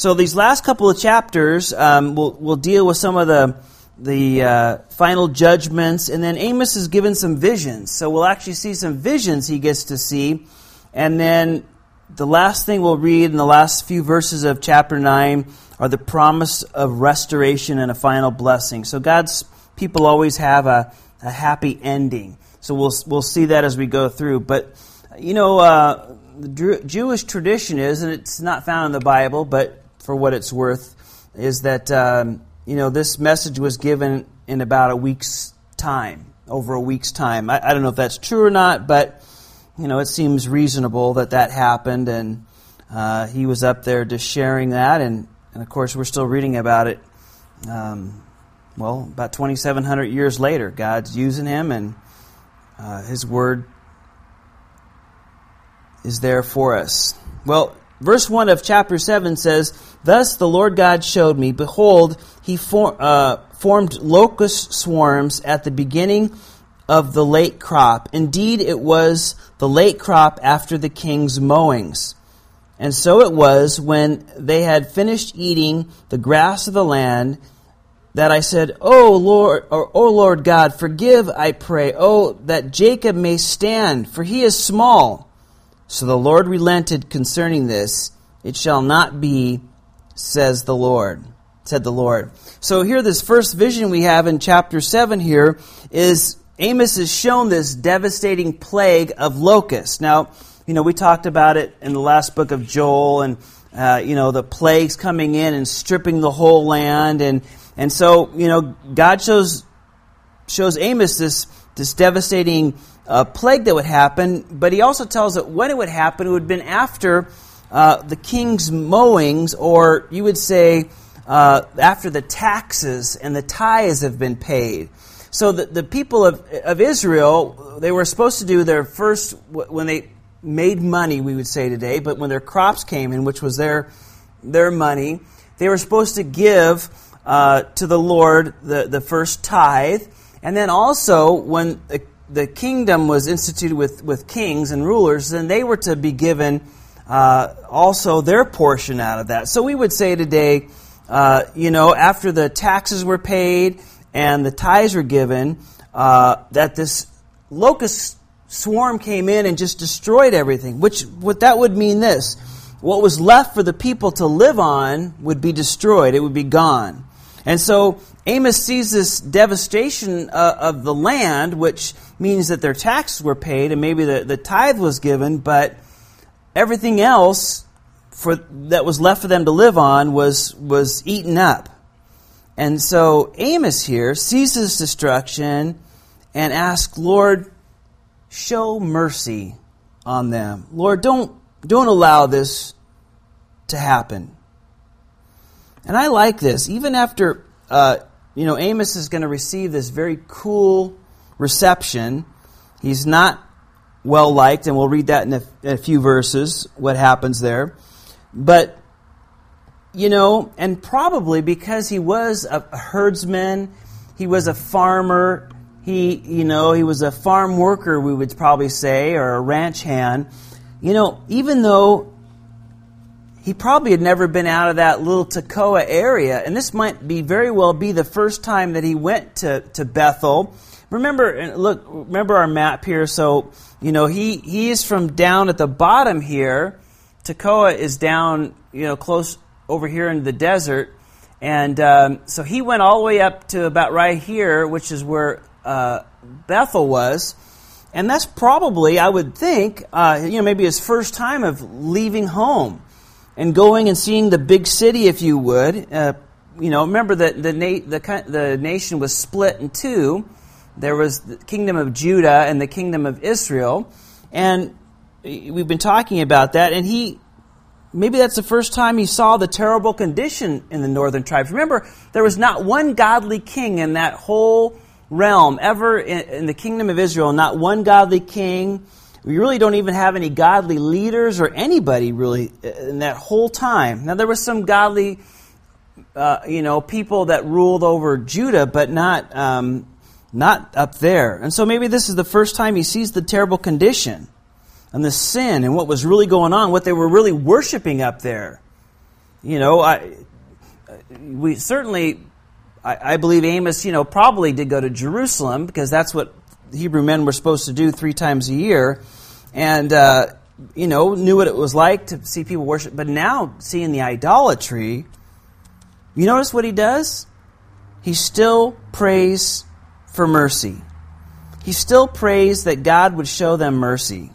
So these last couple of chapters um, will will deal with some of the the uh, final judgments, and then Amos is given some visions. So we'll actually see some visions he gets to see, and then the last thing we'll read in the last few verses of chapter nine are the promise of restoration and a final blessing. So God's people always have a, a happy ending. So we'll we'll see that as we go through. But you know, uh, the Jewish tradition is, and it's not found in the Bible, but for what it's worth, is that um, you know this message was given in about a week's time, over a week's time. I, I, don't know if that's true or not, but you know it seems reasonable that that happened, and uh, he was up there just sharing that, and, and of course we're still reading about it. Um, well, about 2,700 years later, God's using him, and uh, his word is there for us. Well, verse 1 of chapter 7 says, Thus the Lord God showed me, behold, he for, uh, formed locust swarms at the beginning of the late crop. Indeed, it was the late crop after the king's mowings. And so it was when they had finished eating the grass of the land that I said, "O Lord, or, O Lord God, forgive, I pray, oh that Jacob may stand, for he is small." So the Lord relented concerning this. It shall not be, says the Lord. Said the Lord. So here, this first vision we have in chapter 7 here is Amos is shown this devastating plague of locusts. Now, you know, we talked about it in the last book of Joel and, uh, you know, the plagues coming in and stripping the whole land. And, and so, you know, God shows, shows Amos this, this devastating uh, plague that would happen, but he also tells that when it would happen, it would have been after uh, the king's mowings, or you would say uh, after the taxes and the tithes have been paid. So the, the people of, of Israel, they were supposed to do their first, when they made money, we would say today, but when their crops came in, which was their, their money, they were supposed to give uh, to the Lord the, the first tithe. And then also, when the the kingdom was instituted with, with kings and rulers, then they were to be given uh, also their portion out of that. So we would say today, uh, you know, after the taxes were paid and the tithes were given, uh, that this locust swarm came in and just destroyed everything. Which what that would mean this: what was left for the people to live on would be destroyed; it would be gone. And so Amos sees this devastation uh, of the land, which means that their taxes were paid and maybe the, the tithe was given, but everything else for, that was left for them to live on was, was eaten up. And so Amos here sees this destruction and asks, Lord, show mercy on them. Lord, don't, don't allow this to happen. And I like this. Even after, uh, you know, Amos is going to receive this very cool reception. He's not well liked, and we'll read that in a, in a few verses, what happens there. But, you know, and probably because he was a herdsman, he was a farmer, he, you know, he was a farm worker, we would probably say, or a ranch hand. You know, even though he probably had never been out of that little Tekoa area, and this might be very well be the first time that he went to, to Bethel remember, look, remember our map here. So, you know, he, he is from down at the bottom here. Tekoa is down, you know, close over here in the desert. And um, so he went all the way up to about right here, which is where uh, Bethel was. And that's probably, I would think, uh, you know, maybe his first time of leaving home and going and seeing the big city, if you would. Uh, you know, remember that the, na- the, the nation was split in two there was the kingdom of Judah and the kingdom of Israel. And we've been talking about that. And he, maybe that's the first time he saw the terrible condition in the northern tribes. Remember, there was not one godly king in that whole realm ever in, in the kingdom of Israel, not one godly king. We really don't even have any godly leaders or anybody really in that whole time. Now, there was some godly, uh, you know, people that ruled over Judah, but not um, not up there. And so maybe this is the first time he sees the terrible condition and the sin and what was really going on, what they were really worshiping up there. you know, I, we certainly, I, I believe Amos, you know, probably did go to Jerusalem because that's what Hebrew men were supposed to do three times a year. And, uh, you know, knew what it was like to see people worship. But now, seeing the idolatry, you notice what he does? He still prays for mercy. He still prays that God would show them mercy.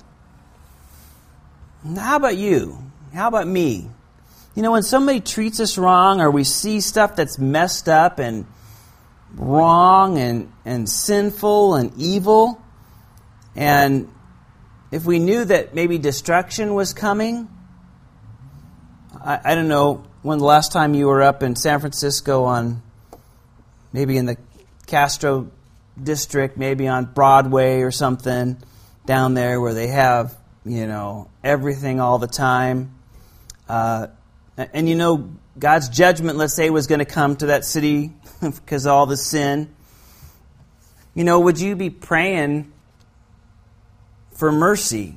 How about you? How about me? You know, when somebody treats us wrong or we see stuff that's messed up and wrong and, and sinful and evil, and if we knew that maybe destruction was coming, I, I don't know when the last time you were up in San Francisco on maybe in the Castro district, maybe on Broadway or something down there where they have, you know, everything all the time. Uh, and you know, God's judgment, let's say, was going to come to that city because of all the sin. You know, would you be praying for mercy?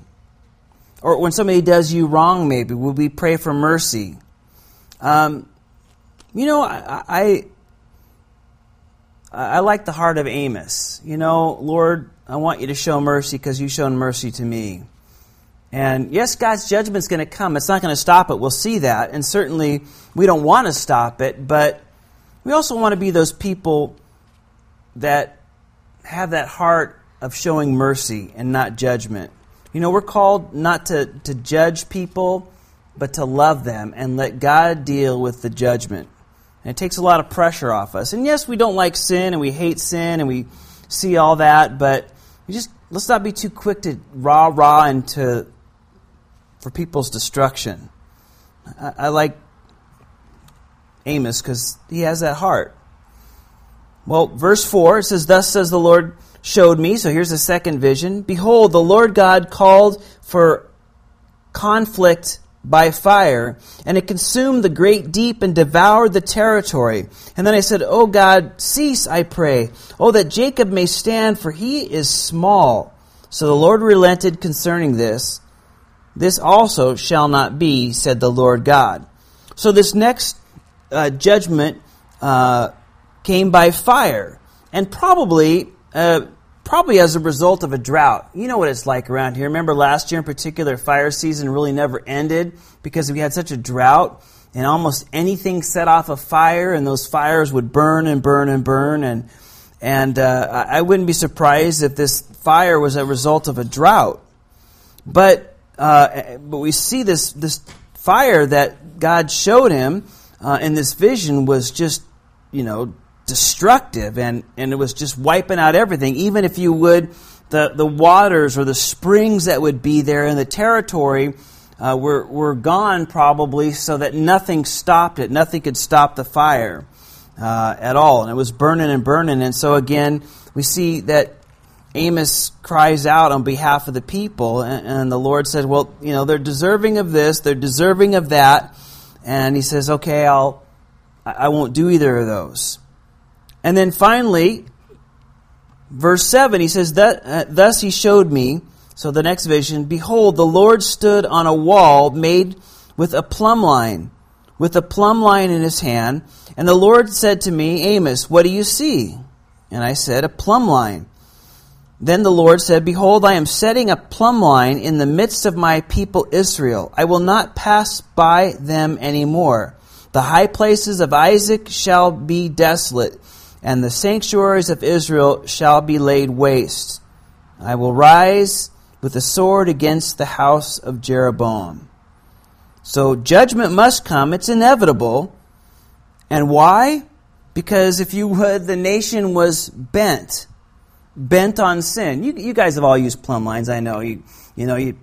Or when somebody does you wrong, maybe, would we pray for mercy? Um, you know, I, I I like the heart of Amos. You know, Lord, I want you to show mercy because you've shown mercy to me. And yes, God's judgment's going to come. It's not going to stop it. We'll see that. And certainly, we don't want to stop it, but we also want to be those people that have that heart of showing mercy and not judgment. You know, we're called not to, to judge people, but to love them and let God deal with the judgment. And it takes a lot of pressure off us. And yes, we don't like sin and we hate sin and we see all that, but we just let's not be too quick to rah rah into for people's destruction. I, I like Amos because he has that heart. Well, verse 4 it says, Thus says the Lord showed me. So here's the second vision. Behold, the Lord God called for conflict by fire, and it consumed the great deep and devoured the territory. And then I said, O God, cease, I pray. Oh, that Jacob may stand, for he is small. So the Lord relented concerning this. This also shall not be, said the Lord God. So this next uh, judgment uh, came by fire, and probably uh, probably as a result of a drought. You know what it's like around here. Remember last year in particular, fire season really never ended because we had such a drought, and almost anything set off a fire, and those fires would burn and burn and burn, and and uh, I wouldn't be surprised if this fire was a result of a drought. But uh, but we see this this fire that God showed him uh, in this vision was just you know destructive and, and it was just wiping out everything. Even if you would, the, the waters or the springs that would be there in the territory uh, were, were gone probably so that nothing stopped it. Nothing could stop the fire uh, at all. And it was burning and burning. And so again, we see that Amos cries out on behalf of the people, and, and the Lord said, Well, you know, they're deserving of this, they're deserving of that. And he says, Okay, I'll, I won't do either of those. And then finally, verse 7, he says, uh, Thus he showed me, so the next vision, Behold, the Lord stood on a wall made with a plumb line, with a plumb line in his hand. And the Lord said to me, Amos, what do you see? And I said, A plumb line. Then the Lord said, Behold, I am setting a plumb line in the midst of my people Israel. I will not pass by them any more. The high places of Isaac shall be desolate and the sanctuaries of Israel shall be laid waste. I will rise with a sword against the house of Jeroboam. So judgment must come, it's inevitable. And why? Because if you would, the nation was bent, bent on sin. You, you guys have all used plumb lines, I know. You, you know, you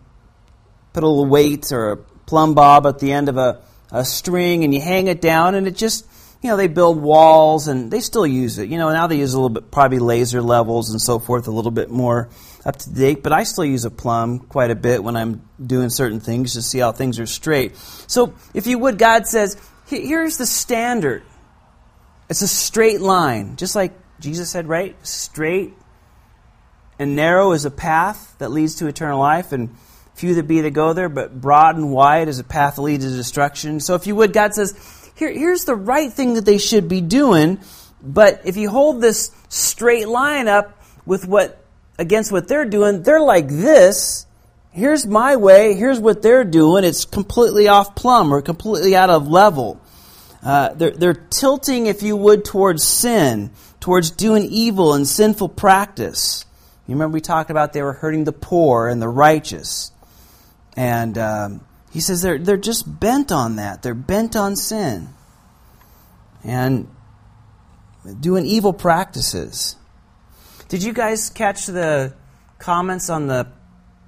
put a little weight or a plumb bob at the end of a, a string and you hang it down and it just you know, they build walls and they still use it. You know, now they use a little bit, probably laser levels and so forth, a little bit more up to date, but I still use a plumb quite a bit when I'm doing certain things to see how things are straight. So, if you would, God says, here's the standard. It's a straight line, just like Jesus said, right? Straight and narrow is a path that leads to eternal life, and few that be that go there, but broad and wide is a path that leads to destruction. So if you would, God says, Here, here's the right thing that they should be doing, but if you hold this straight line up with what against what they're doing, they're like this. Here's my way. Here's what they're doing. It's completely off plumb or completely out of level. Uh, they're, they're tilting, if you would, towards sin, towards doing evil and sinful practice. You remember we talked about they were hurting the poor and the righteous. And um, he says they're, they're just bent on that. They're bent on sin. And doing evil practices. Did you guys catch the comments on the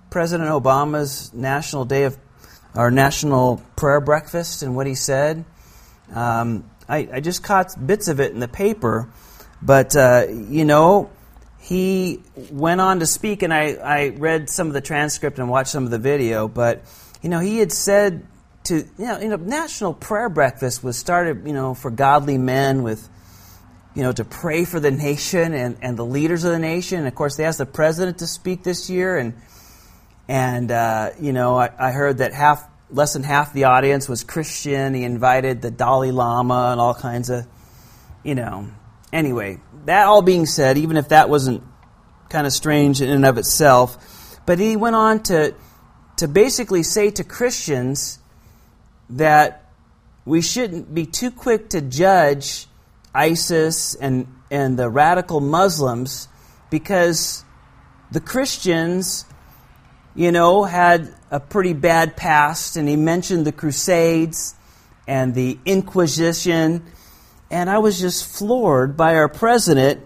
President Obama's National Day of our National Prayer Breakfast and what he said? Um, I, I, just caught bits of it in the paper, but uh, you know, he went on to speak, and I, I read some of the transcript and watched some of the video. But you know, he had said to you know, you know, National Prayer Breakfast was started, you know, for godly men with you know, to pray for the nation and, and the leaders of the nation. And of course, they asked the president to speak this year, and and uh, you know, I, I, heard that half, less than half the audience was Christian. He invited the Dalai Lama and all kinds of, you know. Anyway, that all being said, even if that wasn't kind of strange in and of itself, but he went on to to basically say to Christians that we shouldn't be too quick to judge ISIS and, and the radical Muslims because the Christians, you know, had a pretty bad past, and he mentioned the Crusades and the Inquisition. And I was just floored by our president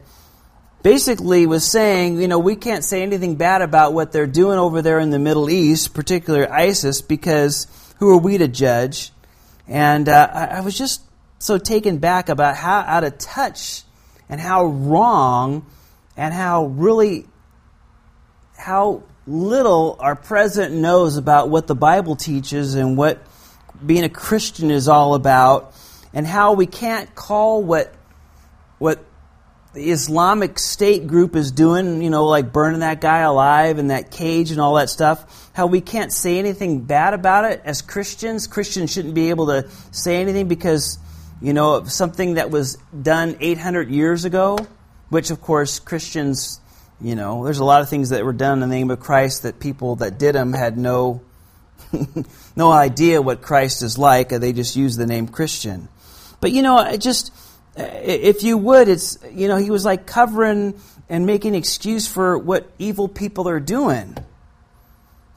basically was saying, you know, we can't say anything bad about what they're doing over there in the Middle East, particularly ISIS, because who are we to judge? And uh, I, I was just so taken back about how out of touch and how wrong and how really how little our president knows about what the Bible teaches and what being a Christian is all about and how we can't call what what the Islamic State group is doing, you know, like burning that guy alive in that cage and all that stuff, how we can't say anything bad about it as Christians. Christians shouldn't be able to say anything because you know, something that was done 800 years ago, which of course Christians, you know, there's a lot of things that were done in the name of Christ that people that did them had no no idea what Christ is like, they just used the name Christian. But you know, I just if you would, it's you know, he was like covering and making excuse for what evil people are doing.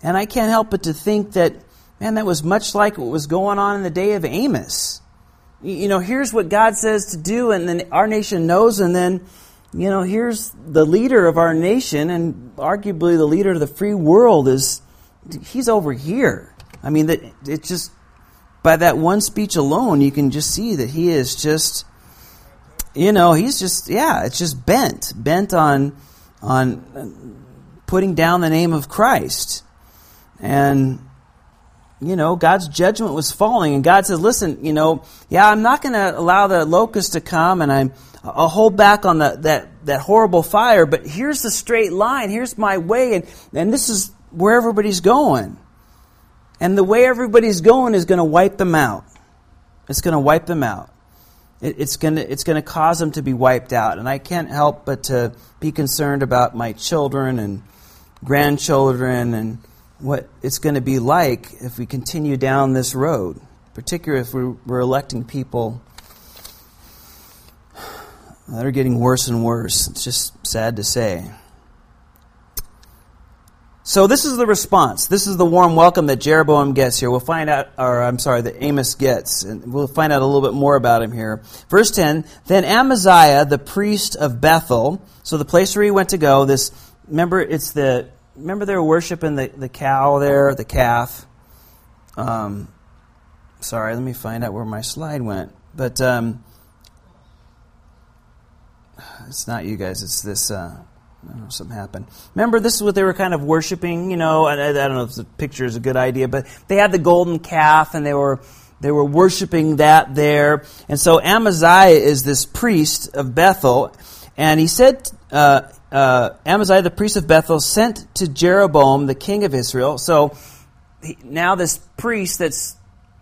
And I can't help but to think that man, that was much like what was going on in the day of Amos you know, here's what God says to do, and then our nation knows, and then, you know, here's the leader of our nation, and arguably the leader of the free world is, he's over here. I mean, that it just, by that one speech alone, you can just see that he is just, you know, he's just, yeah, it's just bent, bent on, on putting down the name of Christ. And, you know, God's judgment was falling, and God says, "Listen, you know, yeah, I'm not going to allow the locust to come, and I'm, I'll hold back on the, that that horrible fire. But here's the straight line. Here's my way, and and this is where everybody's going, and the way everybody's going is going to wipe them out. It's going to wipe them out. It, it's going to it's going to cause them to be wiped out, and I can't help but to be concerned about my children and grandchildren and." what it's going to be like if we continue down this road, particularly if we're, electing people that are getting worse and worse. It's just sad to say. So this is the response. This is the warm welcome that Jeroboam gets here. We'll find out, or I'm sorry, that Amos gets, and we'll find out a little bit more about him here. Verse 10, Then Amaziah, the priest of Bethel, so the place where he went to go, this, remember, it's the remember they were worshiping the, the cow there, the calf. Um, sorry, let me find out where my slide went. But um, it's not you guys, it's this. Uh, know, something happened. Remember, this is what they were kind of worshiping. You know, I, I don't know if the picture is a good idea, but they had the golden calf, and they were they were worshiping that there. And so Amaziah is this priest of Bethel, and he said, uh, uh, Amaziah the priest of Bethel sent to Jeroboam the king of Israel. So now this priest that's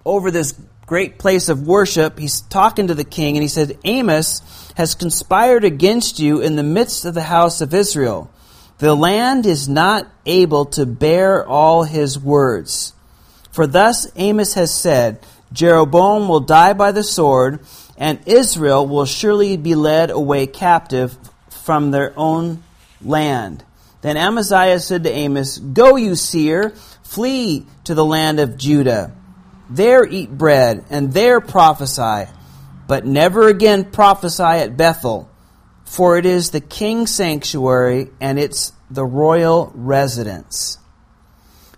over this great place of worship, he's talking to the king and he said, Amos has conspired against you in the midst of the house of Israel. The land is not able to bear all his words. For thus Amos has said, Jeroboam will die by the sword, and Israel will surely be led away captive from their own land. Then Amaziah said to Amos, Go, you seer, flee to the land of Judah. There eat bread, and there prophesy, but never again prophesy at Bethel, for it is the king's sanctuary, and it's the royal residence.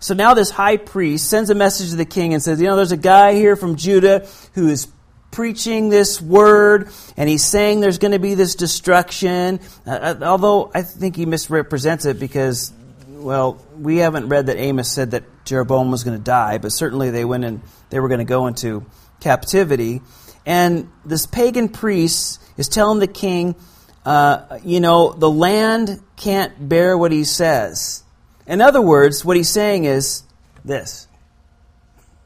So now this high priest sends a message to the king and says, You know, there's a guy here from Judah who is preaching this word, and he's saying there's going to be this destruction. Uh, uh, although I think he misrepresents it because, well, we haven't read that Amos said that Jeroboam was going to die, but certainly they went and they were going to go into captivity. And this pagan priest is telling the king, uh, you know, the land can't bear what he says. In other words, what he's saying is this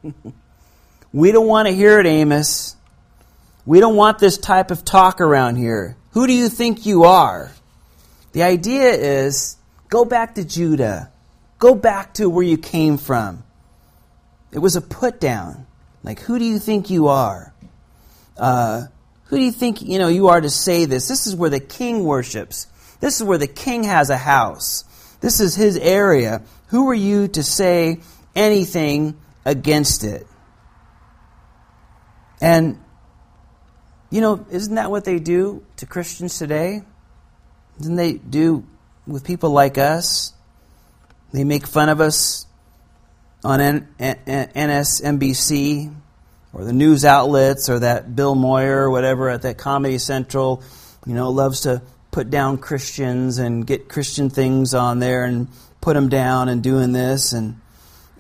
We don't want to hear it, Amos. We don't want this type of talk around here. Who do you think you are? The idea is go back to Judah. Go back to where you came from. It was a put down. Like, who do you think you are? Uh, who do you think you know you are to say this? This is where the king worships. This is where the king has a house. This is his area. Who are you to say anything against it? And, you know, isn't that what they do to Christians today? Didn't they do with people like us? They make fun of us on N- N- NSNBC or the news outlets or that Bill Moyer or whatever at that Comedy Central, you know, loves to put down Christians and get Christian things on there and put them down and doing this. And,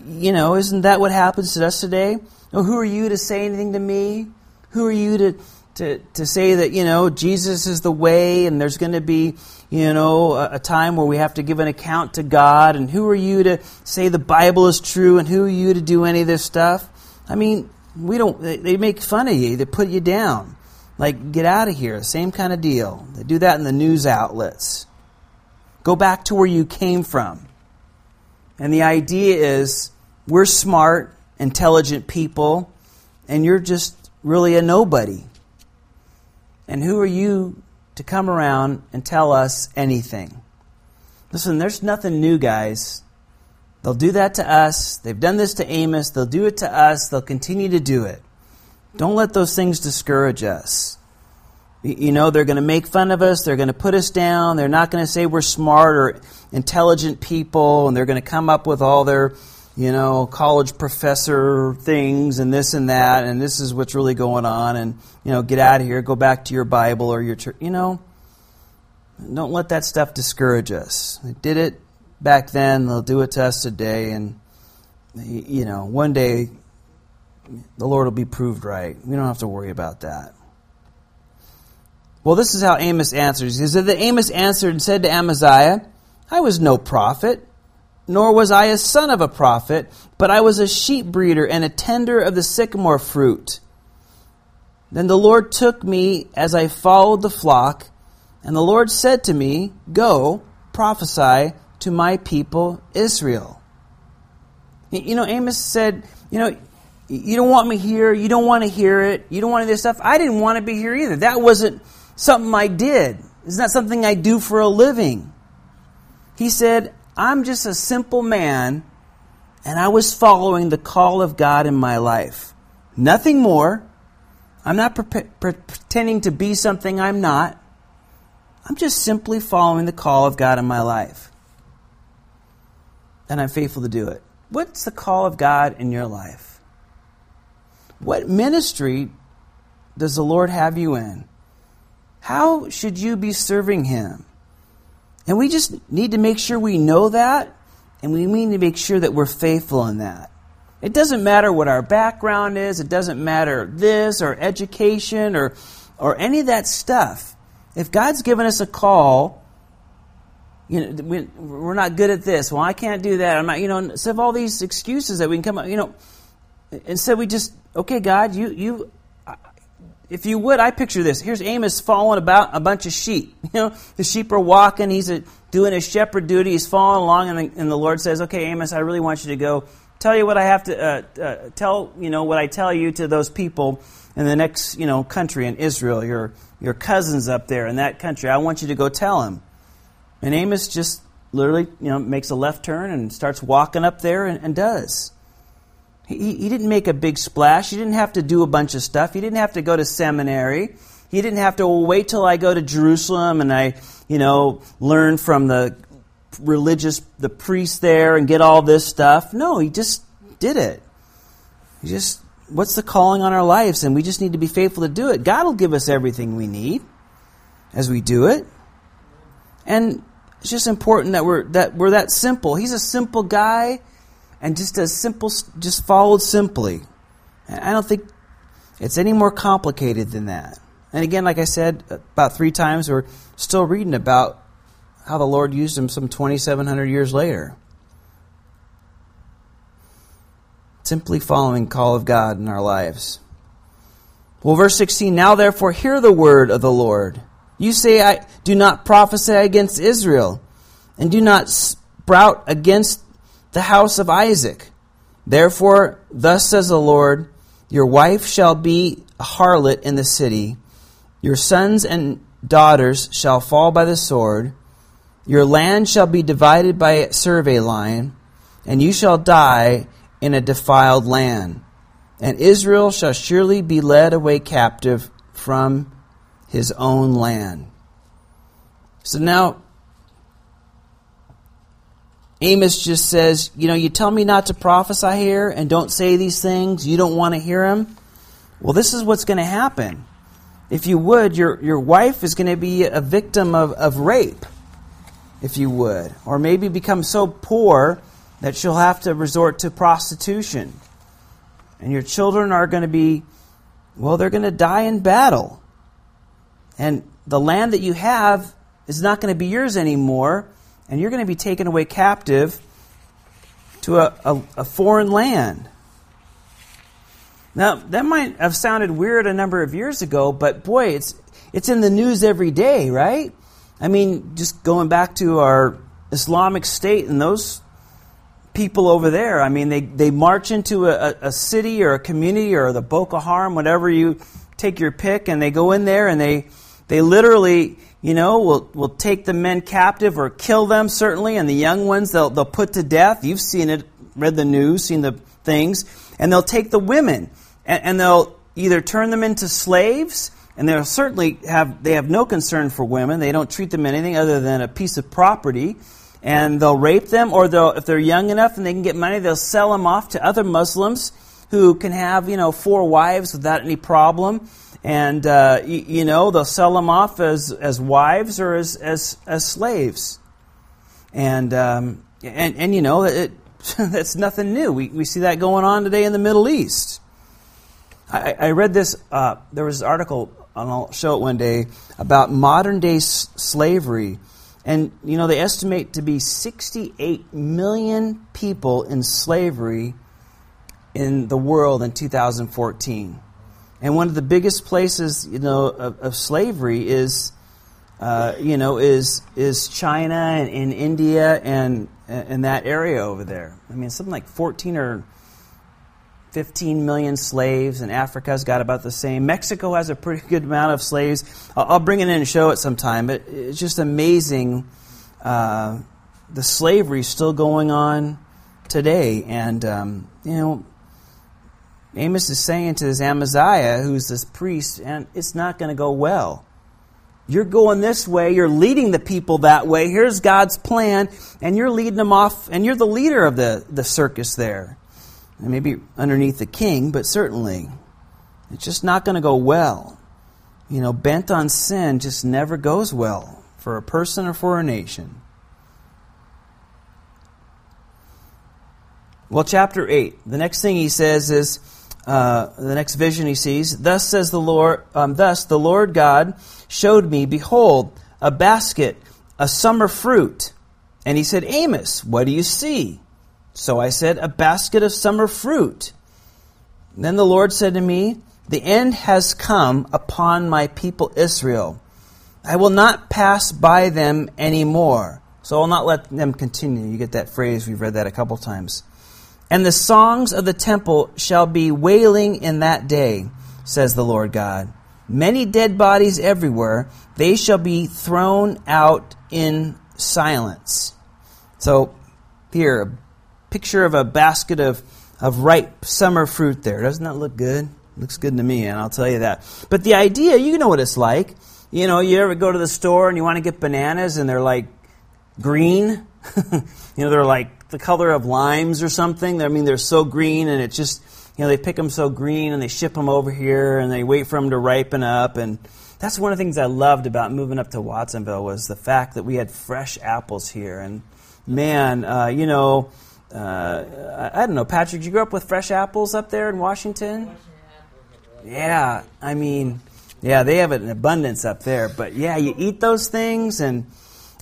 you know, isn't that what happens to us today? Who are you to say anything to me? Who are you to, to, to say that, you know, Jesus is the way and there's going to be, you know, a, a time where we have to give an account to God? And who are you to say the Bible is true? And who are you to do any of this stuff? I mean, we don't, they make fun of you, they put you down. Like, get out of here. Same kind of deal. They do that in the news outlets. Go back to where you came from. And the idea is we're smart, intelligent people, and you're just really a nobody. And who are you to come around and tell us anything? Listen, there's nothing new, guys. They'll do that to us. They've done this to Amos. They'll do it to us. They'll continue to do it. Don't let those things discourage us. You know, they're going to make fun of us. They're going to put us down. They're not going to say we're smart or intelligent people. And they're going to come up with all their, you know, college professor things and this and that. And this is what's really going on. And, you know, get out of here. Go back to your Bible or your church. You know, don't let that stuff discourage us. They did it back then. They'll do it to us today. And, you know, one day the Lord will be proved right. We don't have to worry about that. Well, this is how Amos answers. He said that Amos answered and said to Amaziah, I was no prophet, nor was I a son of a prophet, but I was a sheep breeder and a tender of the sycamore fruit. Then the Lord took me as I followed the flock, and the Lord said to me, Go, prophesy to my people Israel. You know, Amos said, You know, you don't want me here. You don't want to hear it. You don't want this stuff. I didn't want to be here either. That wasn't something I did. It's not something I do for a living. He said, I'm just a simple man, and I was following the call of God in my life. Nothing more. I'm not pre- pre- pretending to be something I'm not. I'm just simply following the call of God in my life. And I'm faithful to do it. What's the call of God in your life? What ministry does the Lord have you in? How should you be serving Him? And we just need to make sure we know that, and we need to make sure that we're faithful in that. It doesn't matter what our background is, it doesn't matter this or education or, or any of that stuff. If God's given us a call, you know, we, we're not good at this. Well, I can't do that. I'm not, you know, instead of all these excuses that we can come up, you know, instead we just, okay, God, you, you, if you would, I picture this. Here's Amos following about a bunch of sheep. You know, the sheep are walking. He's a, doing his shepherd duty. He's following along, and the, and the, Lord says, "Okay, Amos, I really want you to go tell you what I have to uh, uh, tell. You know what I tell you to those people in the next you know country in Israel. Your your cousins up there in that country. I want you to go tell them." And Amos just literally, you know, makes a left turn and starts walking up there and, and does. He, he didn't make a big splash. He didn't have to do a bunch of stuff. He didn't have to go to seminary. He didn't have to well, wait till I go to Jerusalem and I, you know, learn from the religious, the priest there and get all this stuff. No, he just did it. He just, what's the calling on our lives? And we just need to be faithful to do it. God will give us everything we need as we do it. And it's just important that we're that we're that simple. He's a simple guy and just as simple, just followed simply. I don't think it's any more complicated than that. And again, like I said about three times, we're still reading about how the Lord used him some 2,700 years later. Simply following call of God in our lives. Well, verse 16, now therefore hear the word of the Lord. You say, I do not prophesy against Israel, and do not sprout against the house of Isaac. Therefore, thus says the Lord Your wife shall be a harlot in the city, your sons and daughters shall fall by the sword, your land shall be divided by a survey line, and you shall die in a defiled land. And Israel shall surely be led away captive from his own land. So now, Amos just says, You know, you tell me not to prophesy here and don't say these things. You don't want to hear them. Well, this is what's going to happen. If you would, your, your wife is going to be a victim of, of rape, if you would. Or maybe become so poor that she'll have to resort to prostitution. And your children are going to be, well, they're going to die in battle. And the land that you have is not going to be yours anymore and you're going to be taken away captive to a, a, a foreign land. Now, that might have sounded weird a number of years ago, but boy, it's, it's in the news every day, right? I mean, just going back to our Islamic State and those people over there, I mean, they, they march into a, a city or a community or the Boko Haram, whatever you take your pick, and they go in there and they, they literally you know, we'll, we'll take the men captive or kill them, certainly, and the young ones they'll, they'll put to death. You've seen it, read the news, seen the things. And they'll take the women and, and they'll either turn them into slaves, and they'll certainly have, they have no concern for women. They don't treat them anything other than a piece of property. And they'll rape them, or they'll, if they're young enough and they can get money, they'll sell them off to other Muslims who can have, you know, four wives without any problem and uh, you, you, know they'll sell them off as, as wives or as, as, as slaves. And, um, and and you know it, that's nothing new. We, we see that going on today in the middle east. I, I read this uh, there was an article and i'll show it one day about modern day s- slavery. And you know they estimate to be 68 million people in slavery in the world in 2014 and one of the biggest places, you know, of, of slavery is, uh, you know, is is China and, and India and and that area over there. I mean, something like 14 or 15 million slaves, and Africa's got about the same. Mexico has a pretty good amount of slaves. I'll, I'll bring it in and show it sometime, but it's just amazing. Uh, the slavery still going on today, and um, you know, Amos is saying to this Amaziah, who's this priest, and it's not going to go well. You're going this way, you're leading the people that way. Here's God's plan, and you're leading them off, and you're the leader of the, the circus there. And maybe underneath the king, but certainly. It's just not going to go well. You know, bent on sin just never goes well for a person or for a nation. Well, chapter 8, the next thing he says is uh, the next vision he sees, thus says the Lord, um, thus the Lord God showed me, behold, a basket, a summer fruit, And he said, Amos, what do you see? So I said, A basket of summer fruit. Then the Lord said to me, The end has come upon my people Israel. I will not pass by them anymore. So I'll not let them continue. You get that phrase, we've read that a couple times. And the songs of the temple shall be wailing in that day, says the Lord God. Many dead bodies everywhere, they shall be thrown out in silence. So, here, a picture of a basket of, of ripe summer fruit there. Doesn't that look good? Looks good to me, and I'll tell you that. But the idea, you know what it's like. You know, you ever go to the store and you want to get bananas and they're like green? you know, they're like the color of limes or something. I mean, they're so green and it just, you know, they pick them so green and they ship them over here and they wait for them to ripen up. And that's one of the things I loved about moving up to Watsonville was the fact that we had fresh apples here. And man, uh, you know, uh, I, I don't know, Patrick, you grow up with fresh apples up there in Washington? Yeah, I mean, yeah, they have in abundance up there. But yeah, you eat those things and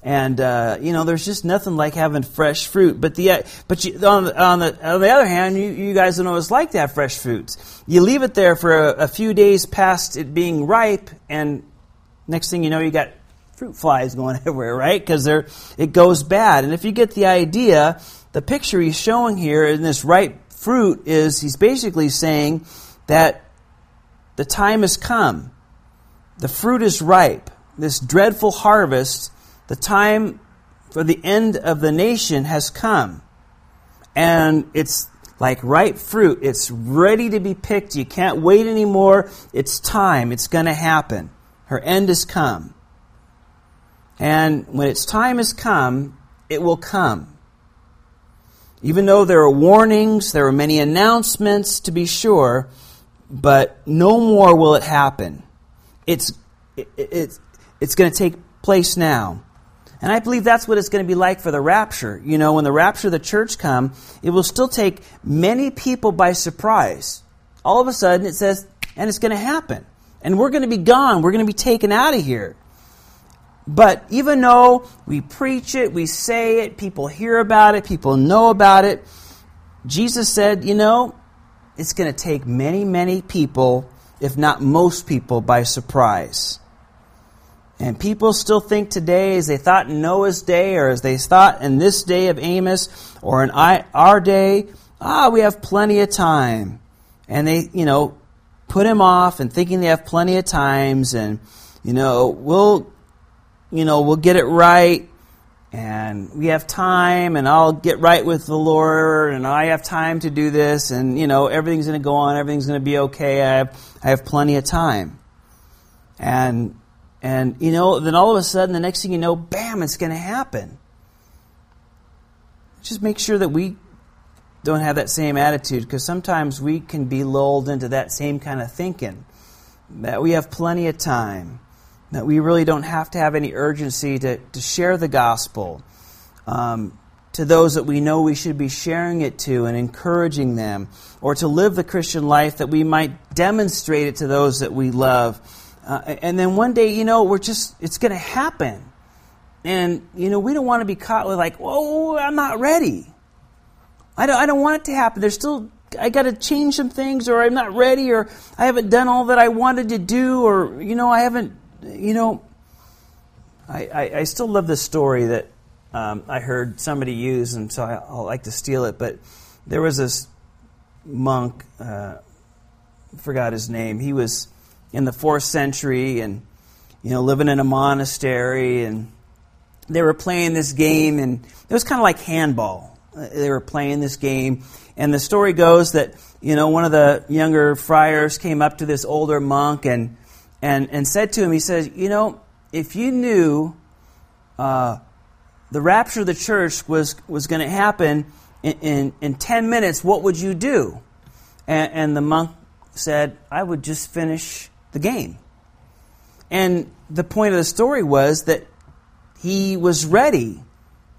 and uh, you know there's just nothing like having fresh fruit. But the but you, on, the, on the on the other hand, you, you guys don't it's like to have fresh fruits. You leave it there for a, a few days past it being ripe, and next thing you know, you got fruit flies going everywhere, right? Because it goes bad. And if you get the idea, the picture he's showing here in this ripe fruit is he's basically saying that the time has come the fruit is ripe. This dreadful harvest, the time for the end of the nation has come. And it's like ripe fruit. It's ready to be picked. You can't wait anymore. It's time. It's going to happen. Her end has come. And when its time has come, it will come. Even though there are warnings, there are many announcements to be sure, but no more will it happen. It's, it, it's, it's going to take place now. And I believe that's what it's going to be like for the rapture. You know, when the rapture of the church come, it will still take many people by surprise. All of a sudden it says, and it's going to happen. And we're going to be gone. We're going to be taken out of here. But even though we preach it, we say it, people hear about it, people know about it, Jesus said, you know, it's going to take many, many people if not most people, by surprise. And people still think today, as they thought in Noah's day, or as they thought in this day of Amos, or in our day, ah, we have plenty of time. And they, you know, put him off and thinking they have plenty of times, and, you know, we'll, you know, we'll get it right and we have time and I'll get right with the Lord and I have time to do this and you know everything's going to go on everything's going to be okay I have I have plenty of time and and you know then all of a sudden the next thing you know bam it's going to happen just make sure that we don't have that same attitude because sometimes we can be lulled into that same kind of thinking that we have plenty of time that we really don't have to have any urgency to, to share the gospel um, to those that we know we should be sharing it to and encouraging them, or to live the Christian life that we might demonstrate it to those that we love. Uh, and then one day, you know, we're just, it's going to happen. And, you know, we don't want to be caught with, like, whoa, I'm not ready. I don't, I don't want it to happen. There's still I got to change some things, or I'm not ready, or I haven't done all that I wanted to do, or you know, I haven't you know, I, I, I still love this story that um, I heard somebody use, and so I, will like to steal it. But there was this monk, uh, forgot his name. He was in the fourth century, and you know, living in a monastery, and they were playing this game, and it was kind of like handball. They were playing this game, and the story goes that you know one of the younger friars came up to this older monk and and, and said to him, he says, You know, if you knew uh, the rapture of the church was, was going to happen in, in, in 10 minutes, what would you do? And, and the monk said, I would just finish the game. And the point of the story was that he was ready.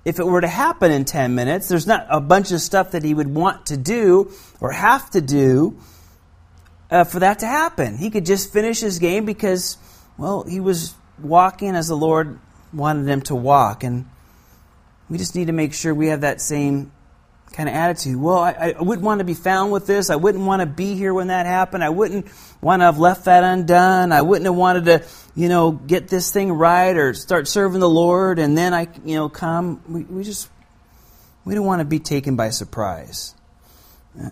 If it were to happen in 10 minutes, there's not a bunch of stuff that he would want to do or have to do uh, for that to happen. He could just finish his game because, well, he was walking as the Lord wanted him to walk. And we just need to make sure we have that same kind of attitude. Well, I, I wouldn't want to be found with this. I wouldn't want to be here when that happened. I wouldn't want to have left that undone. I wouldn't have wanted to, you know, get this thing right or start serving the Lord and then I, you know, come. We, we just, we don't want to be taken by surprise.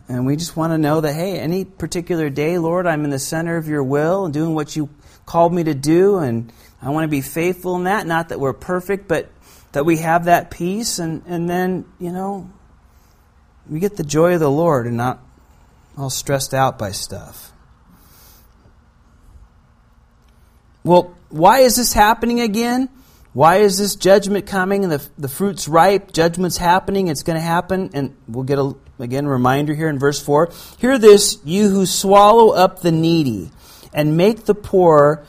And we just want to know that, hey, any particular day, Lord, I'm in the center of your will and doing what you called me to do. And I want to be faithful in that. Not that we're perfect, but that we have that peace. And, and then, you know, we get the joy of the Lord and not all stressed out by stuff. Well, why is this happening again? Why is this judgment coming and the, the fruit's ripe? Judgment's happening. It's going to happen. And we'll get a, again, reminder here in verse 4. Hear this, you who swallow up the needy and make the poor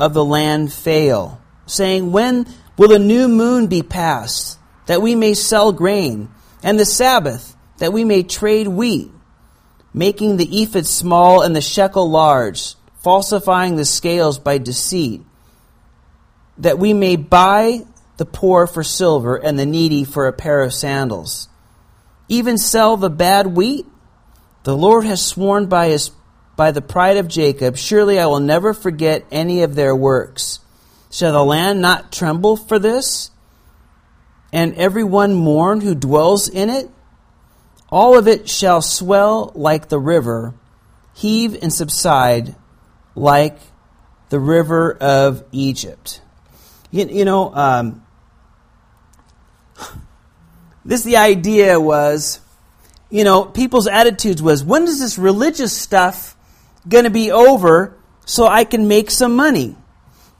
of the land fail, saying, When will the new moon be passed, that we may sell grain, and the Sabbath, that we may trade wheat, making the ephod small and the shekel large, falsifying the scales by deceit, that we may buy the poor for silver and the needy for a pair of sandals. Even sell the bad wheat? The Lord has sworn by his by the pride of Jacob, surely I will never forget any of their works. Shall the land not tremble for this? And every one mourn who dwells in it? All of it shall swell like the river, heave and subside like the river of Egypt. You, you know, um, this the idea was, you know, people's attitudes was, when is this religious stuff going to be over so I can make some money?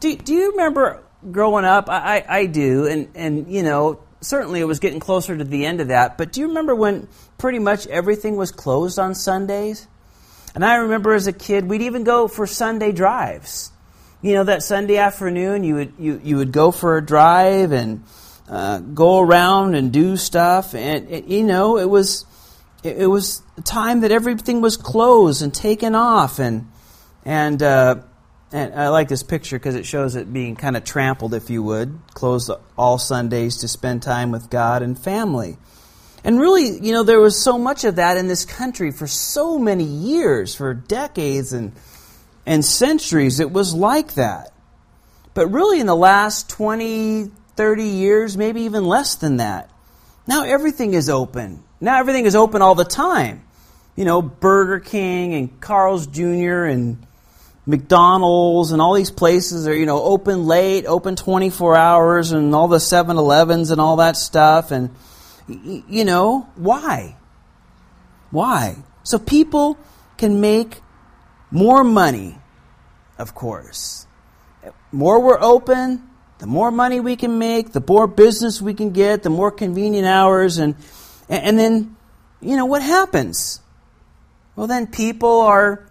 Do, do you remember growing up? I, I, do, and, and, you know, certainly it was getting closer to the end of that. But do you remember when pretty much everything was closed on Sundays? And I remember as a kid, we'd even go for Sunday drives. You know, that Sunday afternoon, you would you, you would go for a drive and uh, go around and do stuff, and it, you know, it was it, it, was a time that everything was closed and taken off, and and uh, and I like this picture because it shows it being kind of trampled, if you would, closed all Sundays to spend time with God and family. And really, you know, there was so much of that in this country for so many years, for decades and, and centuries. It was like that. But really, in the last 20, 30 years, maybe even less than that, now everything is open. Now everything is open all the time. You know, Burger King and Carl's Jr. and McDonald's and all these places are, you know, open late, open 24 hours, and all the 7 Elevens and all that stuff. And, you know, why? Why? So people can make more money, of course. The more we're open, the more money we can make, the more business we can get, the more convenient hours, and, and then, you know, what happens? Well, then people are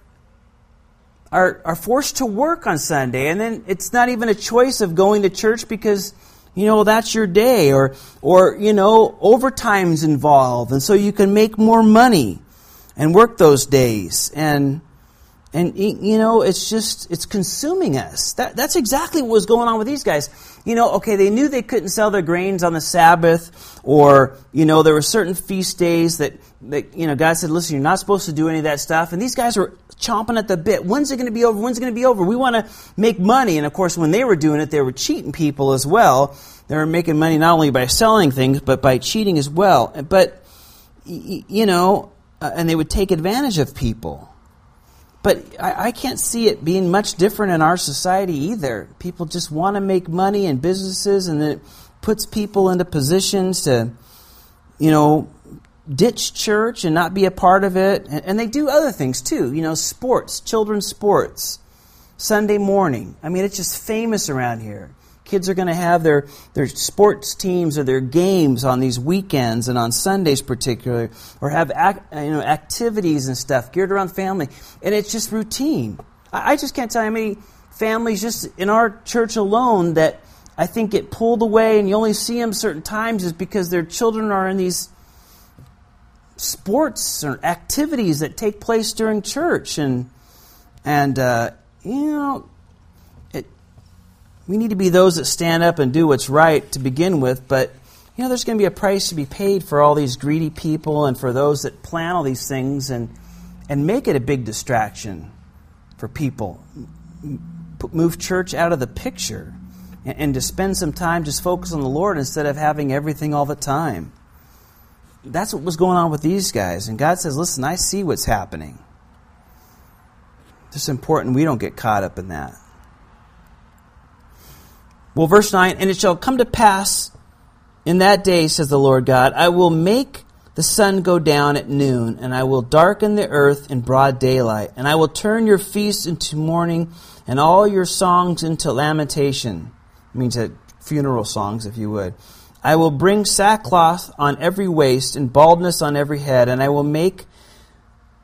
are, are forced to work on Sunday, and then it's not even a choice of going to church because you know that's your day, or or you know overtime's involved, and so you can make more money and work those days, and and you know it's just it's consuming us. That that's exactly what was going on with these guys. You know, okay, they knew they couldn't sell their grains on the Sabbath, or you know there were certain feast days that that you know God said, listen, you're not supposed to do any of that stuff, and these guys were chomping at the bit. When's it going to be over? When's it going to be over? We want to make money. And of course, when they were doing it, they were cheating people as well. They were making money not only by selling things, but by cheating as well. But, you know, uh, and they would take advantage of people. But I, I can't see it being much different in our society either. People just want to make money in businesses, and it puts people into positions to, you know, ditch church and not be a part of it. And, and, they do other things too, you know, sports, children's sports, Sunday morning. I mean, it's just famous around here. Kids are going to have their, their sports teams or their games on these weekends and on Sundays particularly, or have ac- you know, activities and stuff geared around family. And it's just routine. I, I just can't tell you how many families just in our church alone that I think get pulled away and you only see them certain times is because their children are in these sports or activities that take place during church, and and uh, you know, it, we need to be those that stand up and do what's right to begin with. But you know, there's going to be a price to be paid for all these greedy people and for those that plan all these things and, and make it a big distraction for people. Move church out of the picture and, and to spend some time just focus on the Lord instead of having everything all the time. That's what was going on with these guys. And God says, listen, I see what's happening. It's important we don't get caught up in that. Well, verse 9, and it shall come to pass in that day, says the Lord God, I will make the sun go down at noon, and I will darken the earth in broad daylight, and I will turn your feasts into mourning, and all your songs into lamentation. It means that funeral songs, if you would. I will bring sackcloth on every waist, and baldness on every head, and I will make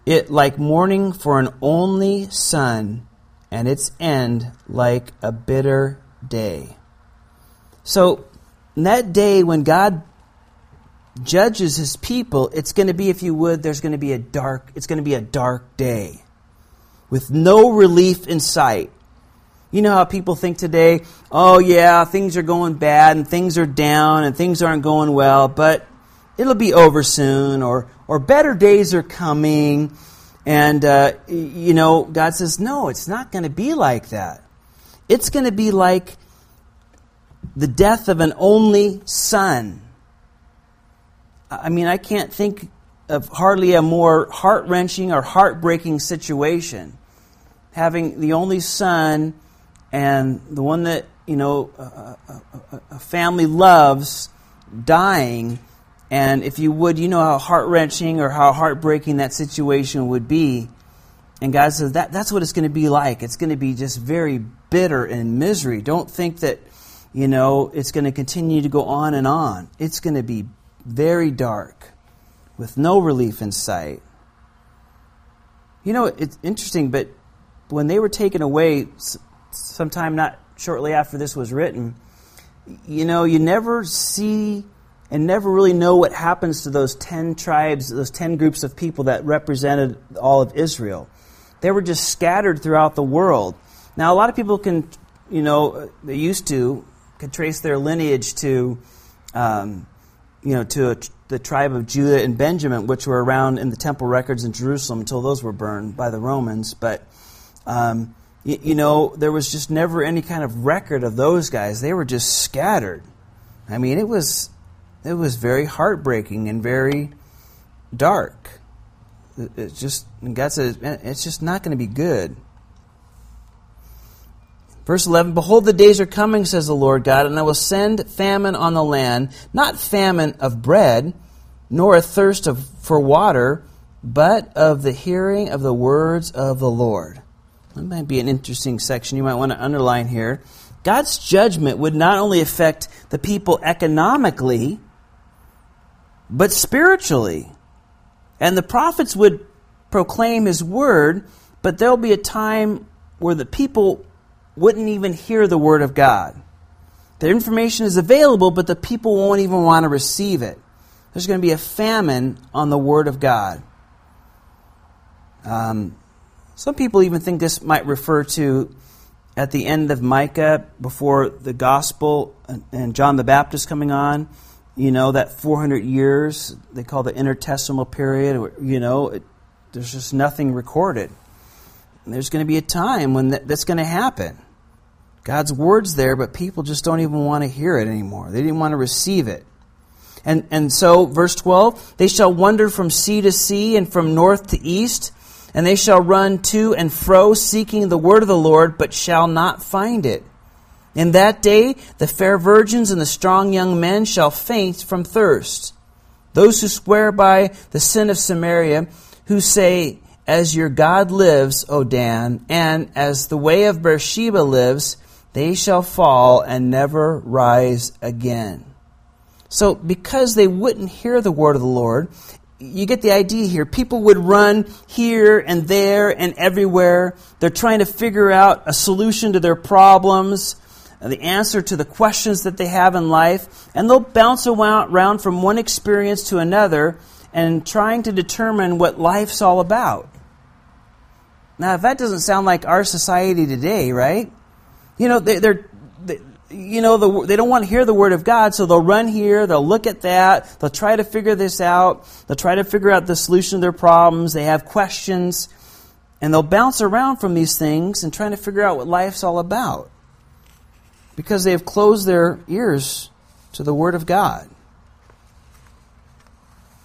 it like mourning for an only son, and its end like a bitter day. So, that day when God judges his people, it's going to be, if you would, there's going to be a dark, it's going to be a dark day with no relief in sight. You know how people think today, oh yeah, things are going bad and things are down and things aren't going well, but it'll be over soon or, or better days are coming. And, uh, you know, God says, no, it's not going to be like that. It's going to be like the death of an only son. I mean, I can't think of hardly a more heart wrenching or heartbreaking situation. Having the only son and the one that, you know, a, a, a family loves dying. And if you would, you know how heart wrenching or how heartbreaking that situation would be. And God says that, that's what it's going to be like. It's going to be just very bitter and misery. Don't think that you know, it's going to continue to go on and on. It's going to be very dark with no relief in sight. You know, it's interesting, but when they were taken away, sometime not shortly after this was written, you know, you never see and never really know what happens to those 10 tribes, those 10 groups of people that represented all of Israel. They were just scattered throughout the world. Now, a lot of people can, you know, they used to could trace their lineage to, um, you know, to a, the tribe of Judah and Benjamin, which were around in the temple records in Jerusalem until those were burned by the Romans. But, um, you, you know, there was just never any kind of record of those guys. They were just scattered. I mean, it was it was very heartbreaking and very dark. It's just God says it's just not going to be good. Verse 11 Behold, the days are coming, says the Lord God, and I will send famine on the land, not famine of bread, nor a thirst of, for water, but of the hearing of the words of the Lord. That might be an interesting section you might want to underline here. God's judgment would not only affect the people economically, but spiritually. And the prophets would proclaim his word, but there'll be a time where the people wouldn't even hear the Word of God. The information is available, but the people won't even want to receive it. There's going to be a famine on the Word of God. Um, some people even think this might refer to at the end of Micah, before the gospel and John the Baptist coming on. You know, that 400 years, they call the intertestamental period, you know, it, there's just nothing recorded. There's going to be a time when that, that's going to happen. God's word's there, but people just don't even want to hear it anymore. They didn't want to receive it. And, and so, verse 12, they shall wander from sea to sea and from north to east, and they shall run to and fro seeking the word of the Lord, but shall not find it. In that day, the fair virgins and the strong young men shall faint from thirst. Those who swear by the sin of Samaria, who say, As your God lives, O Dan, and as the way of Beersheba lives, they shall fall and never rise again. So, because they wouldn't hear the word of the Lord, you get the idea here. People would run here and there and everywhere. They're trying to figure out a solution to their problems, uh, the answer to the questions that they have in life, and they'll bounce around from one experience to another and trying to determine what life's all about. Now, if that doesn't sound like our society today, right? You know, they, are they, you know, the, they don't want to hear the word of God, so they'll run here, they'll look at that, they'll try to figure this out, they'll try to figure out the solution to their problems, they have questions, and they'll bounce around from these things and trying to figure out what life's all about. Because they have closed their ears to the word of God.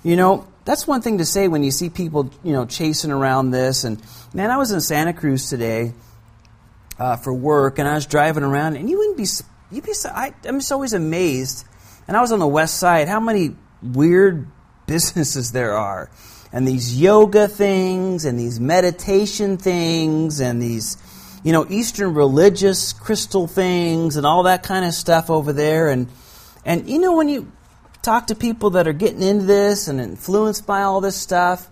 You know, that's one thing to say when you see people, you know, chasing around this. And man, I was in Santa Cruz today uh, for work, and I was driving around, and you wouldn't be, you'd be. I, I'm just always amazed. And I was on the west side. How many weird businesses there are, and these yoga things, and these meditation things, and these, you know, Eastern religious crystal things, and all that kind of stuff over there. And and you know when you talk to people that are getting into this and influenced by all this stuff,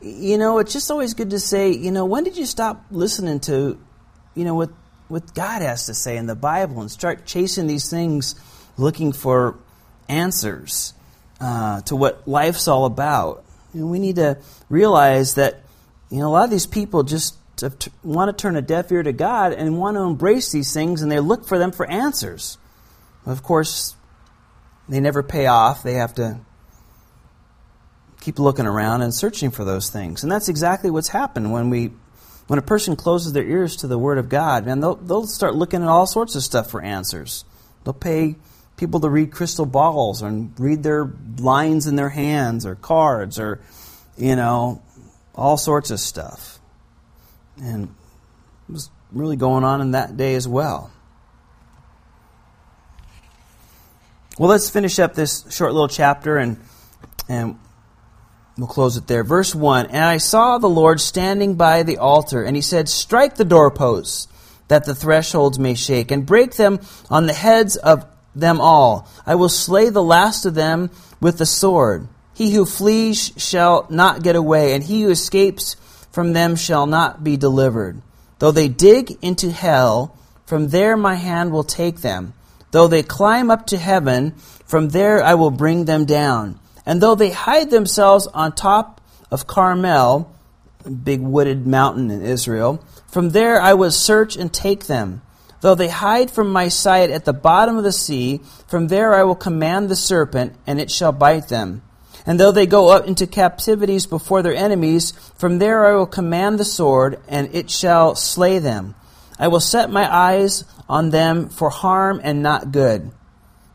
you know, it's just always good to say, you know, when did you stop listening to you know, what, what God has to say in the Bible and start chasing these things looking for answers uh, to what life's all about. Know, we need to realize that, you know, a lot of these people just want to turn a deaf ear to God and want to embrace these things and they look for them for answers. Of course, they never pay off. They have to keep looking around and searching for those things. And that's exactly what's happened when we when a person closes their ears to the Word of God, man, they'll, they'll start looking at all sorts of stuff for answers. They'll pay people to read crystal balls and read their lines in their hands or cards or, you know, all sorts of stuff. And it was really going on in that day as well. Well, let's finish up this short little chapter and and We'll close it there. Verse 1 And I saw the Lord standing by the altar, and he said, Strike the doorposts, that the thresholds may shake, and break them on the heads of them all. I will slay the last of them with the sword. He who flees shall not get away, and he who escapes from them shall not be delivered. Though they dig into hell, from there my hand will take them. Though they climb up to heaven, from there I will bring them down. And though they hide themselves on top of Carmel, big wooded mountain in Israel, from there I will search and take them. Though they hide from my sight at the bottom of the sea, from there I will command the serpent, and it shall bite them. And though they go up into captivities before their enemies, from there I will command the sword, and it shall slay them. I will set my eyes on them for harm and not good.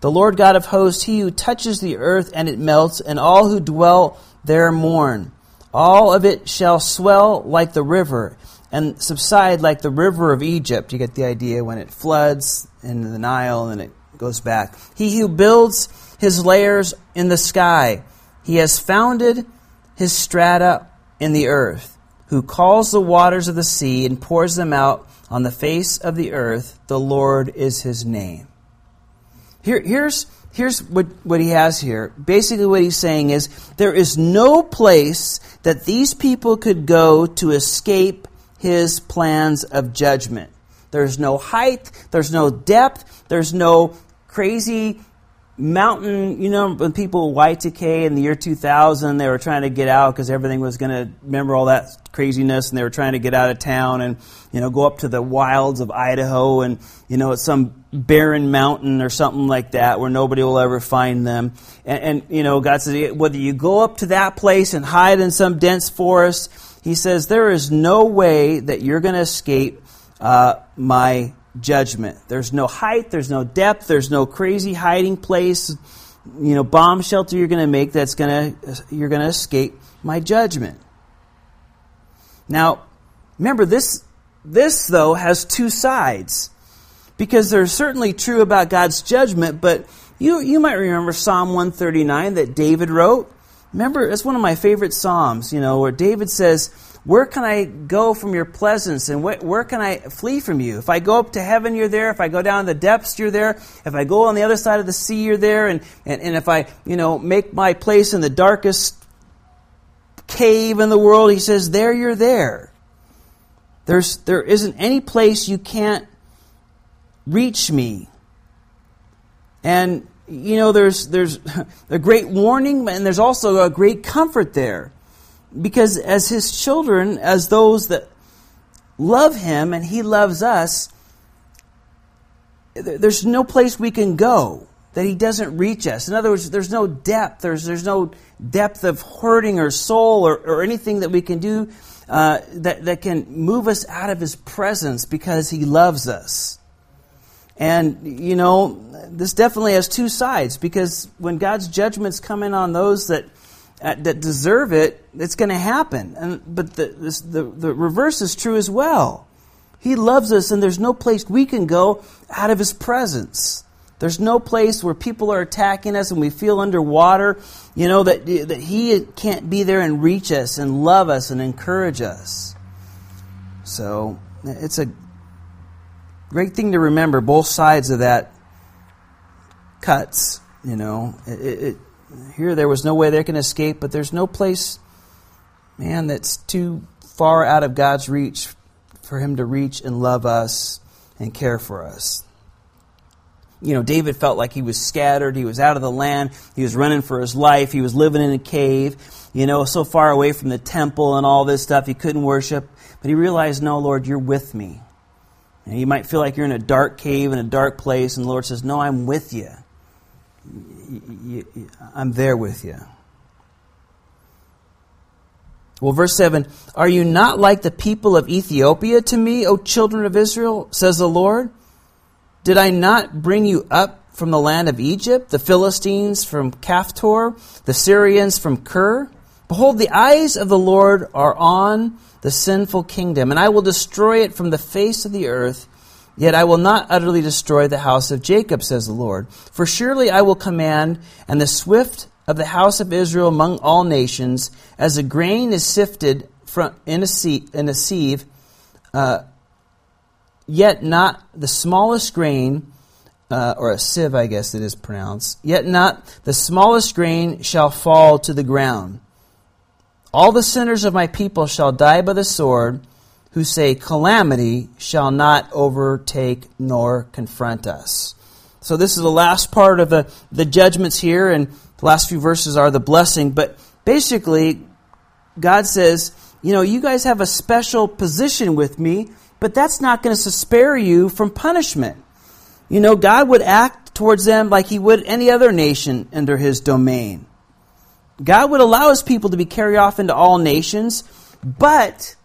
The Lord God of hosts, he who touches the earth and it melts, and all who dwell there mourn. All of it shall swell like the river and subside like the river of Egypt. You get the idea when it floods in the Nile and it goes back. He who builds his layers in the sky, he has founded his strata in the earth, who calls the waters of the sea and pours them out on the face of the earth. The Lord is his name. Here, here's here's what, what he has here. Basically, what he's saying is there is no place that these people could go to escape his plans of judgment. There's no height, there's no depth, there's no crazy mountain, you know, when people Y2K in the year 2000, they were trying to get out because everything was going to remember all that craziness and they were trying to get out of town and, you know, go up to the wilds of Idaho and, you know, it's some barren mountain or something like that where nobody will ever find them. And, and you know, God says, whether you go up to that place and hide in some dense forest, He says, there is no way that you're going to escape uh, my judgment. There's no height, there's no depth, there's no crazy hiding place, you know, bomb shelter you're going to make that's going to you're going to escape my judgment. Now, remember this this though has two sides. Because they're certainly true about God's judgment, but you you might remember Psalm 139 that David wrote. Remember, it's one of my favorite psalms, you know, where David says, where can I go from your presence and wh- where can I flee from you? If I go up to heaven, you're there. If I go down the depths, you're there. If I go on the other side of the sea, you're there. And, and, and if I, you know, make my place in the darkest cave in the world, he says, there you're there. There's, there isn't any place you can't reach me. And, you know, there's, there's a great warning and there's also a great comfort there because as his children, as those that love him and he loves us, there's no place we can go that he doesn't reach us. In other words, there's no depth. There's, there's no depth of hurting or soul or, or anything that we can do uh, that, that can move us out of his presence because he loves us. And, you know, this definitely has two sides because when God's judgments come in on those that, uh, that deserve it, it's going to happen. And, but the, this, the, the reverse is true as well. He loves us, and there's no place we can go out of his presence. There's no place where people are attacking us and we feel underwater, you know, that, that He can't be there and reach us and love us and encourage us. So it's a great thing to remember. Both sides of that cuts, you know. It, it, here, there was no way they can escape, but there's no place, man, that's too far out of God's reach for Him to reach and love us and care for us you know, David felt like he was scattered. He was out of the land. He was running for his life. He was living in a cave, you know, so far away from the temple and all this stuff. He couldn't worship. But he realized, no, Lord, you're with me. And you might feel like you're in a dark cave, in a dark place, and the Lord says, no, I'm with you. I'm there with you. Well, verse 7 Are you not like the people of Ethiopia to me, O children of Israel, says the Lord? Did I not bring you up from the land of Egypt, the Philistines from Caphtor, the Syrians from Kir? Behold, the eyes of the Lord are on the sinful kingdom, and I will destroy it from the face of the earth. Yet I will not utterly destroy the house of Jacob, says the Lord. For surely I will command, and the swift of the house of Israel among all nations, as a grain is sifted from, in, a sieve, in a sieve uh, yet not the smallest grain, uh, or a sieve, I guess it is pronounced, yet not the smallest grain shall fall to the ground. All the sinners of my people shall die by the sword, who say, Calamity shall not overtake nor confront us. So, this is the last part of the, the judgments here, and the last few verses are the blessing. But basically, God says, You know, you guys have a special position with me but that's not going to spare you from punishment. You know, God would act towards them like he would any other nation under his domain. God would allow his people to be carried off into all nations, but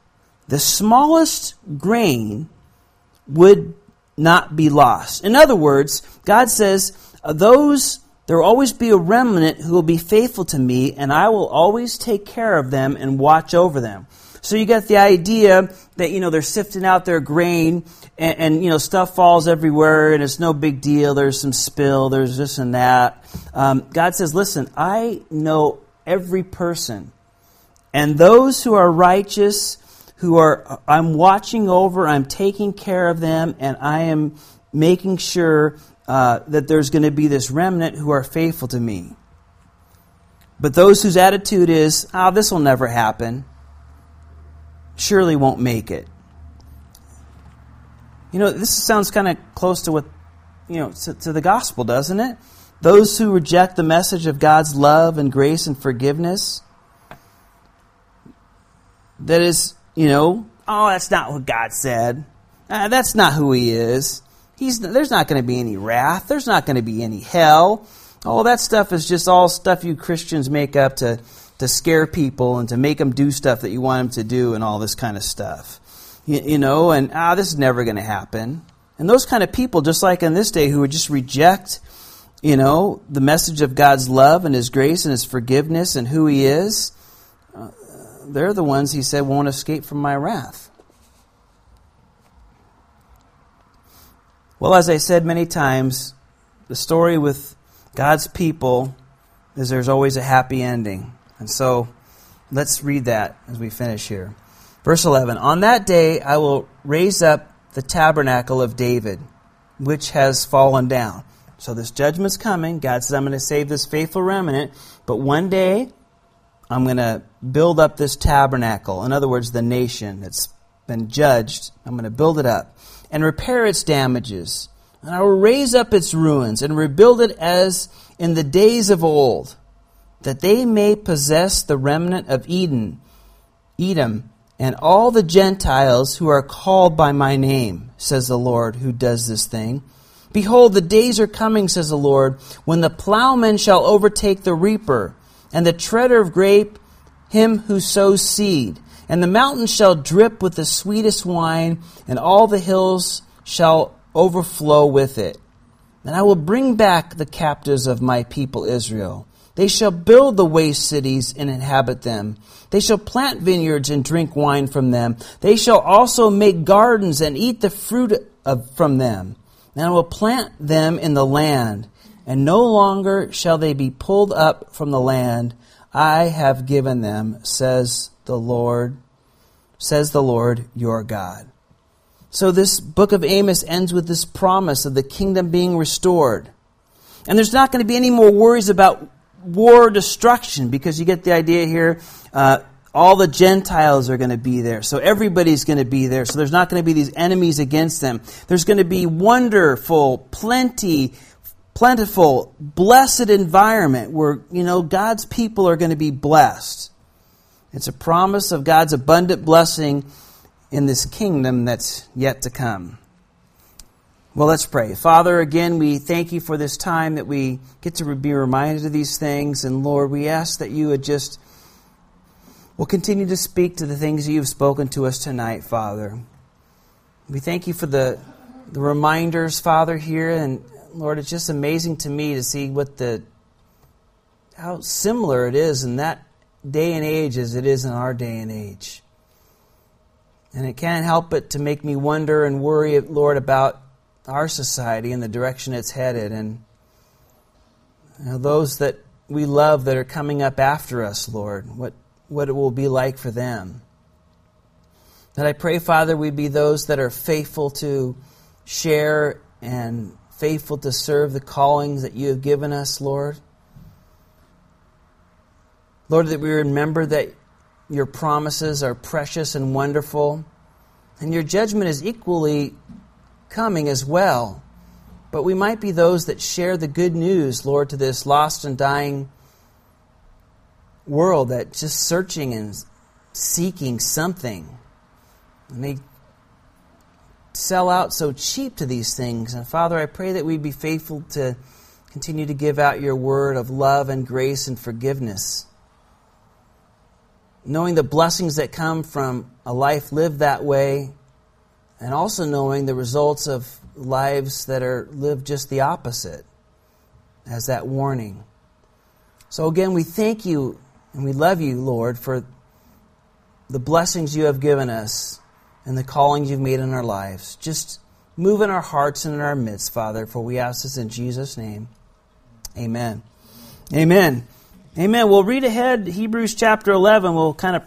the smallest grain would not be lost. In other words, God says, those there will always be a remnant who will be faithful to me, and I will always take care of them and watch over them. So you get the idea that, you know, they're sifting out their grain and, and, you know, stuff falls everywhere and it's no big deal. There's some spill, there's this and that. Um, God says, listen, I know every person. And those who are righteous, who are, I'm watching over, I'm taking care of them, and I am making sure uh, that there's going to be this remnant who are faithful to me. But those whose attitude is, oh, this will never happen surely won't make it. You know, this sounds kind of close to what, you know, to, to, the gospel, doesn't it? Those who reject the message of God's love and grace and forgiveness, that is, you know, oh, that's not what God said. Uh, that's not who He is. He's, there's not going to be any wrath. There's not going to be any hell. All that stuff is just all stuff you Christians make up to to scare people and to make them do stuff that you want them to do and all this kind of stuff. You, you know, and ah, this is never going to happen. And those kind of people, just like in this day, who would just reject, you know, the message of God's love and His grace and His forgiveness and who He is, they're the ones He said won't escape from my wrath. Well, as I said many times, the story with God's people is there's always a happy ending. And so let's read that as we finish here. Verse 11 On that day I will raise up the tabernacle of David, which has fallen down. So this judgment's coming. God says, I'm going to save this faithful remnant, but one day I'm going to build up this tabernacle. In other words, the nation that's been judged. I'm going to build it up and repair its damages. And I will raise up its ruins and rebuild it as in the days of old that they may possess the remnant of Eden, Edom, and all the Gentiles who are called by my name, says the Lord who does this thing. Behold, the days are coming, says the Lord, when the plowman shall overtake the reaper, and the treader of grape him who sows seed. And the mountains shall drip with the sweetest wine, and all the hills shall overflow with it. And I will bring back the captives of my people Israel. They shall build the waste cities and inhabit them. They shall plant vineyards and drink wine from them. They shall also make gardens and eat the fruit of, from them. And I will plant them in the land, and no longer shall they be pulled up from the land I have given them, says the Lord, says the Lord your God. So this book of Amos ends with this promise of the kingdom being restored. And there's not going to be any more worries about war destruction because you get the idea here. Uh, all the Gentiles are going to be there. So everybody's going to be there. So there's not going to be these enemies against them. There's going to be wonderful, plenty, plentiful, blessed environment where, you know, God's people are going to be blessed. It's a promise of God's abundant blessing in this kingdom that's yet to come. Well, let's pray. Father, again, we thank you for this time that we get to be reminded of these things. And Lord, we ask that you would just will continue to speak to the things that you've spoken to us tonight, Father. We thank you for the, the reminders, Father, here. And Lord, it's just amazing to me to see what the how similar it is in that day and age as it is in our day and age. And it can't help but to make me wonder and worry, Lord, about our society and the direction it's headed, and you know, those that we love that are coming up after us, Lord. What what it will be like for them. That I pray, Father, we be those that are faithful to share and faithful to serve the callings that you have given us, Lord. Lord, that we remember that your promises are precious and wonderful, and your judgment is equally coming as well. But we might be those that share the good news, Lord, to this lost and dying world that just searching and seeking something. And they sell out so cheap to these things. And Father, I pray that we be faithful to continue to give out your word of love and grace and forgiveness. Knowing the blessings that come from a life lived that way, and also knowing the results of lives that are lived just the opposite, as that warning. So again, we thank you and we love you, Lord, for the blessings you have given us and the callings you've made in our lives. Just move in our hearts and in our midst, Father, for we ask this in Jesus' name. Amen. Amen. Amen. We'll read ahead Hebrews chapter 11. We'll kind of